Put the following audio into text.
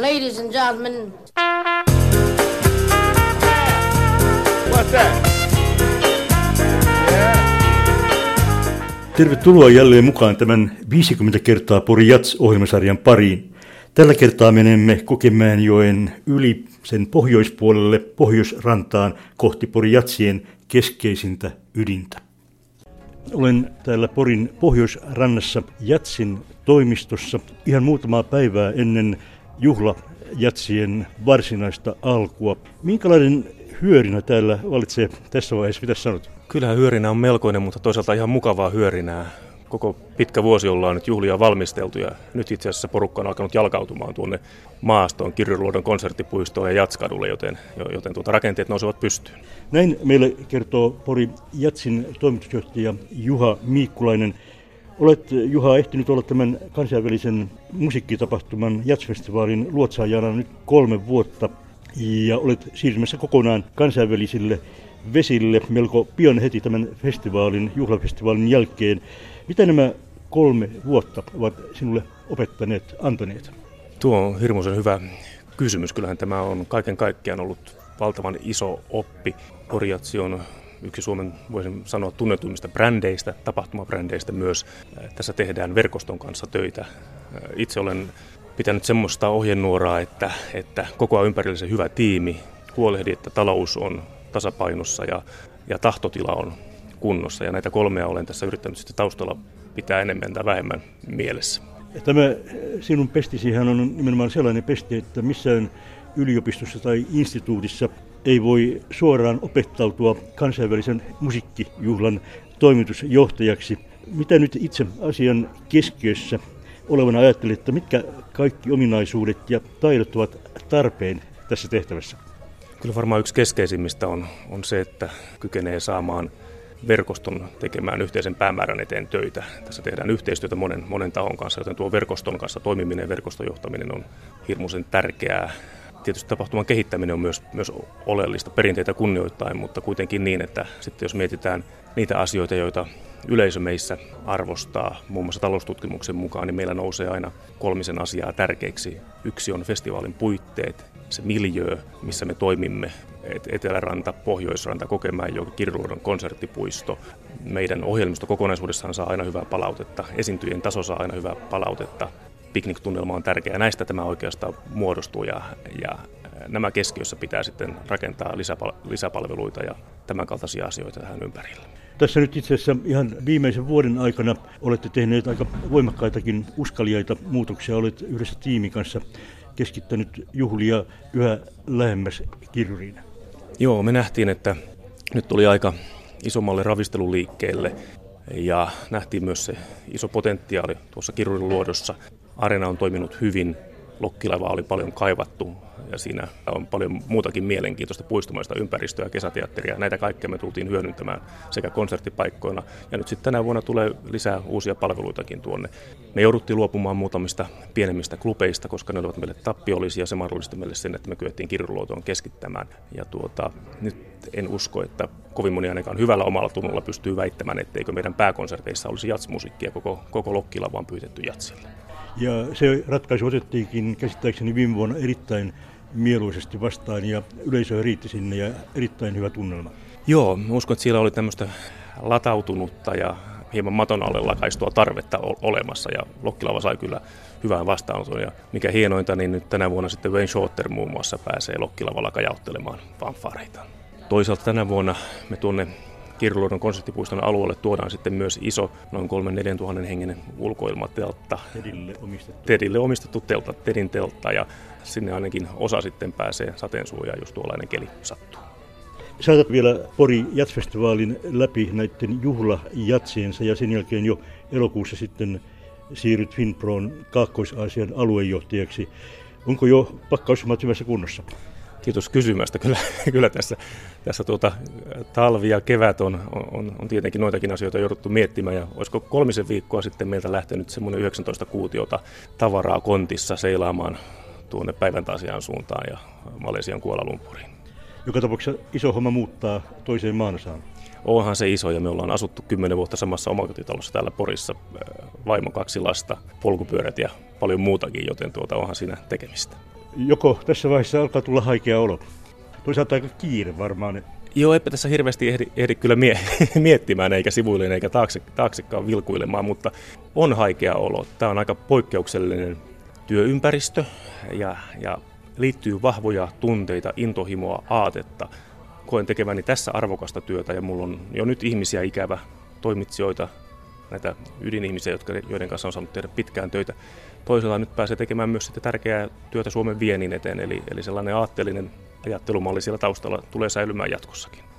Ladies and gentlemen. What's that? Tervetuloa jälleen mukaan tämän 50 kertaa Pori Jats-ohjelmasarjan pariin. Tällä kertaa menemme Kokemäenjoen yli sen pohjoispuolelle pohjoisrantaan kohti Pori Jatsien keskeisintä ydintä. Olen täällä Porin pohjoisrannassa Jatsin toimistossa ihan muutamaa päivää ennen juhlajatsien varsinaista alkua. Minkälainen hyörinä täällä valitsee tässä vaiheessa, mitä sanot? Kyllähän hyörinä on melkoinen, mutta toisaalta ihan mukavaa hyörinää. Koko pitkä vuosi ollaan nyt juhlia valmisteltu ja nyt itse asiassa porukka on alkanut jalkautumaan tuonne maastoon, Kirjoluodon konserttipuistoon ja Jatskadulle, joten, joten tuota rakenteet nousevat pystyyn. Näin meille kertoo Pori Jatsin toimitusjohtaja Juha Miikkulainen. Olet Juha ehtinyt olla tämän kansainvälisen musiikkitapahtuman Jatsfestivaalin luotsaajana nyt kolme vuotta ja olet siirtymässä kokonaan kansainvälisille vesille melko pian heti tämän festivaalin, juhlafestivaalin jälkeen. Mitä nämä kolme vuotta ovat sinulle opettaneet, antaneet? Tuo on hirmuisen hyvä kysymys. Kyllähän tämä on kaiken kaikkiaan ollut valtavan iso oppi. Orjatsi on yksi Suomen, voisin sanoa, tunnetuimmista brändeistä, tapahtumabrändeistä myös. Tässä tehdään verkoston kanssa töitä. Itse olen pitänyt semmoista ohjenuoraa, että, että koko ympärillä se hyvä tiimi, huolehdi, että talous on tasapainossa ja, ja tahtotila on kunnossa. Ja näitä kolmea olen tässä yrittänyt sitten taustalla pitää enemmän tai vähemmän mielessä. Tämä sinun pestisihän on nimenomaan sellainen pesti, että missään yliopistossa tai instituutissa ei voi suoraan opettautua kansainvälisen musiikkijuhlan toimitusjohtajaksi. Mitä nyt itse asian keskiössä olevana ajattelet, että mitkä kaikki ominaisuudet ja taidot ovat tarpeen tässä tehtävässä? Kyllä varmaan yksi keskeisimmistä on, on se, että kykenee saamaan verkoston tekemään yhteisen päämäärän eteen töitä. Tässä tehdään yhteistyötä monen, monen tahon kanssa, joten tuo verkoston kanssa toimiminen ja verkostojohtaminen on hirmuisen tärkeää. Tietysti tapahtuman kehittäminen on myös, myös oleellista perinteitä kunnioittain, mutta kuitenkin niin, että sitten jos mietitään niitä asioita, joita yleisö meissä arvostaa, muun muassa taloustutkimuksen mukaan, niin meillä nousee aina kolmisen asiaa tärkeiksi. Yksi on festivaalin puitteet, se miljöö, missä me toimimme, Eteläranta, Pohjoisranta, Kokemäenjoki, Kirluodon konserttipuisto. Meidän ohjelmisto kokonaisuudessaan saa aina hyvää palautetta, esiintyjien taso saa aina hyvää palautetta, pikniktunnelma on tärkeä. Näistä tämä oikeastaan muodostuu ja, ja nämä keskiössä pitää sitten rakentaa lisäpal- lisäpalveluita ja tämän kaltaisia asioita tähän ympärille. Tässä nyt itse asiassa ihan viimeisen vuoden aikana olette tehneet aika voimakkaitakin uskaliaita muutoksia. Olet yhdessä tiimin kanssa keskittänyt juhlia yhä lähemmäs kirjuriin. Joo, me nähtiin, että nyt tuli aika isommalle ravisteluliikkeelle ja nähtiin myös se iso potentiaali tuossa kirjurin luodossa. Arena on toiminut hyvin, Lokkilava oli paljon kaivattu ja siinä on paljon muutakin mielenkiintoista puistumaista ympäristöä, kesäteatteria. Näitä kaikkea me tultiin hyödyntämään sekä konserttipaikkoina ja nyt sitten tänä vuonna tulee lisää uusia palveluitakin tuonne. Me jouduttiin luopumaan muutamista pienemmistä klubeista, koska ne olivat meille tappiollisia ja se mahdollisti meille sen, että me kyettiin kirjuluotoon keskittämään. Ja tuota, nyt en usko, että kovin moni ainakaan hyvällä omalla tunnolla pystyy väittämään, etteikö meidän pääkonserteissa olisi jatsmusiikkia koko, koko Lokkila vaan pyytetty jatsille. Ja se ratkaisu otettiinkin käsittääkseni viime vuonna erittäin mieluisesti vastaan ja yleisö riitti sinne ja erittäin hyvä tunnelma. Joo, uskon, että siellä oli tämmöistä latautunutta ja hieman maton alle lakaistua tarvetta olemassa ja Lokkilava sai kyllä hyvän vastaanoton ja mikä hienointa, niin nyt tänä vuonna sitten Wayne Shorter muun muassa pääsee Lokkilavalla kajauttelemaan fanfareita. Toisaalta tänä vuonna me tuonne Kirjuluodon konserttipuiston alueelle tuodaan sitten myös iso, noin 3-4 tuhannen hengen ulkoilmateltta. Tedille omistettu. Tedille omistettu teltta, Tedin teltta ja sinne ainakin osa sitten pääsee sateensuojaan, jos tuollainen keli sattuu. Saatat vielä Pori Jatsfestivaalin läpi näiden juhlajatsiensa ja sen jälkeen jo elokuussa sitten siirryt Finpron Kaakkois-Aasian aluejohtajaksi. Onko jo pakkausumat hyvässä kunnossa? Kiitos kysymästä. Kyllä, kyllä tässä, tässä tuota, talvi ja kevät on, on, on tietenkin noitakin asioita jouduttu miettimään. Ja olisiko kolmisen viikkoa sitten meiltä lähtenyt semmoinen 19 kuutiota tavaraa kontissa seilaamaan tuonne päivän suuntaan ja Malesian Kuala Lumpuriin. Joka tapauksessa iso homma muuttaa toiseen maanosaan. Onhan se iso ja me ollaan asuttu kymmenen vuotta samassa omakotitalossa täällä Porissa. Vaimo kaksi lasta, polkupyörät ja paljon muutakin, joten tuota onhan siinä tekemistä Joko tässä vaiheessa alkaa tulla haikea olo? Toisaalta aika kiire varmaan. Joo, eipä tässä hirveästi ehdi, ehdi kyllä mie- miettimään eikä sivuilleen eikä taakse, taaksekaan vilkuilemaan, mutta on haikea olo. Tämä on aika poikkeuksellinen työympäristö ja, ja liittyy vahvoja tunteita, intohimoa, aatetta. Koen tekeväni tässä arvokasta työtä ja mulla on jo nyt ihmisiä ikävä, toimitsijoita, näitä ydinihmisiä, jotka, joiden kanssa on saanut tehdä pitkään töitä. Toisella nyt pääsee tekemään myös sitten tärkeää työtä Suomen viennin eteen, eli, eli sellainen aatteellinen ajattelumalli siellä taustalla tulee säilymään jatkossakin.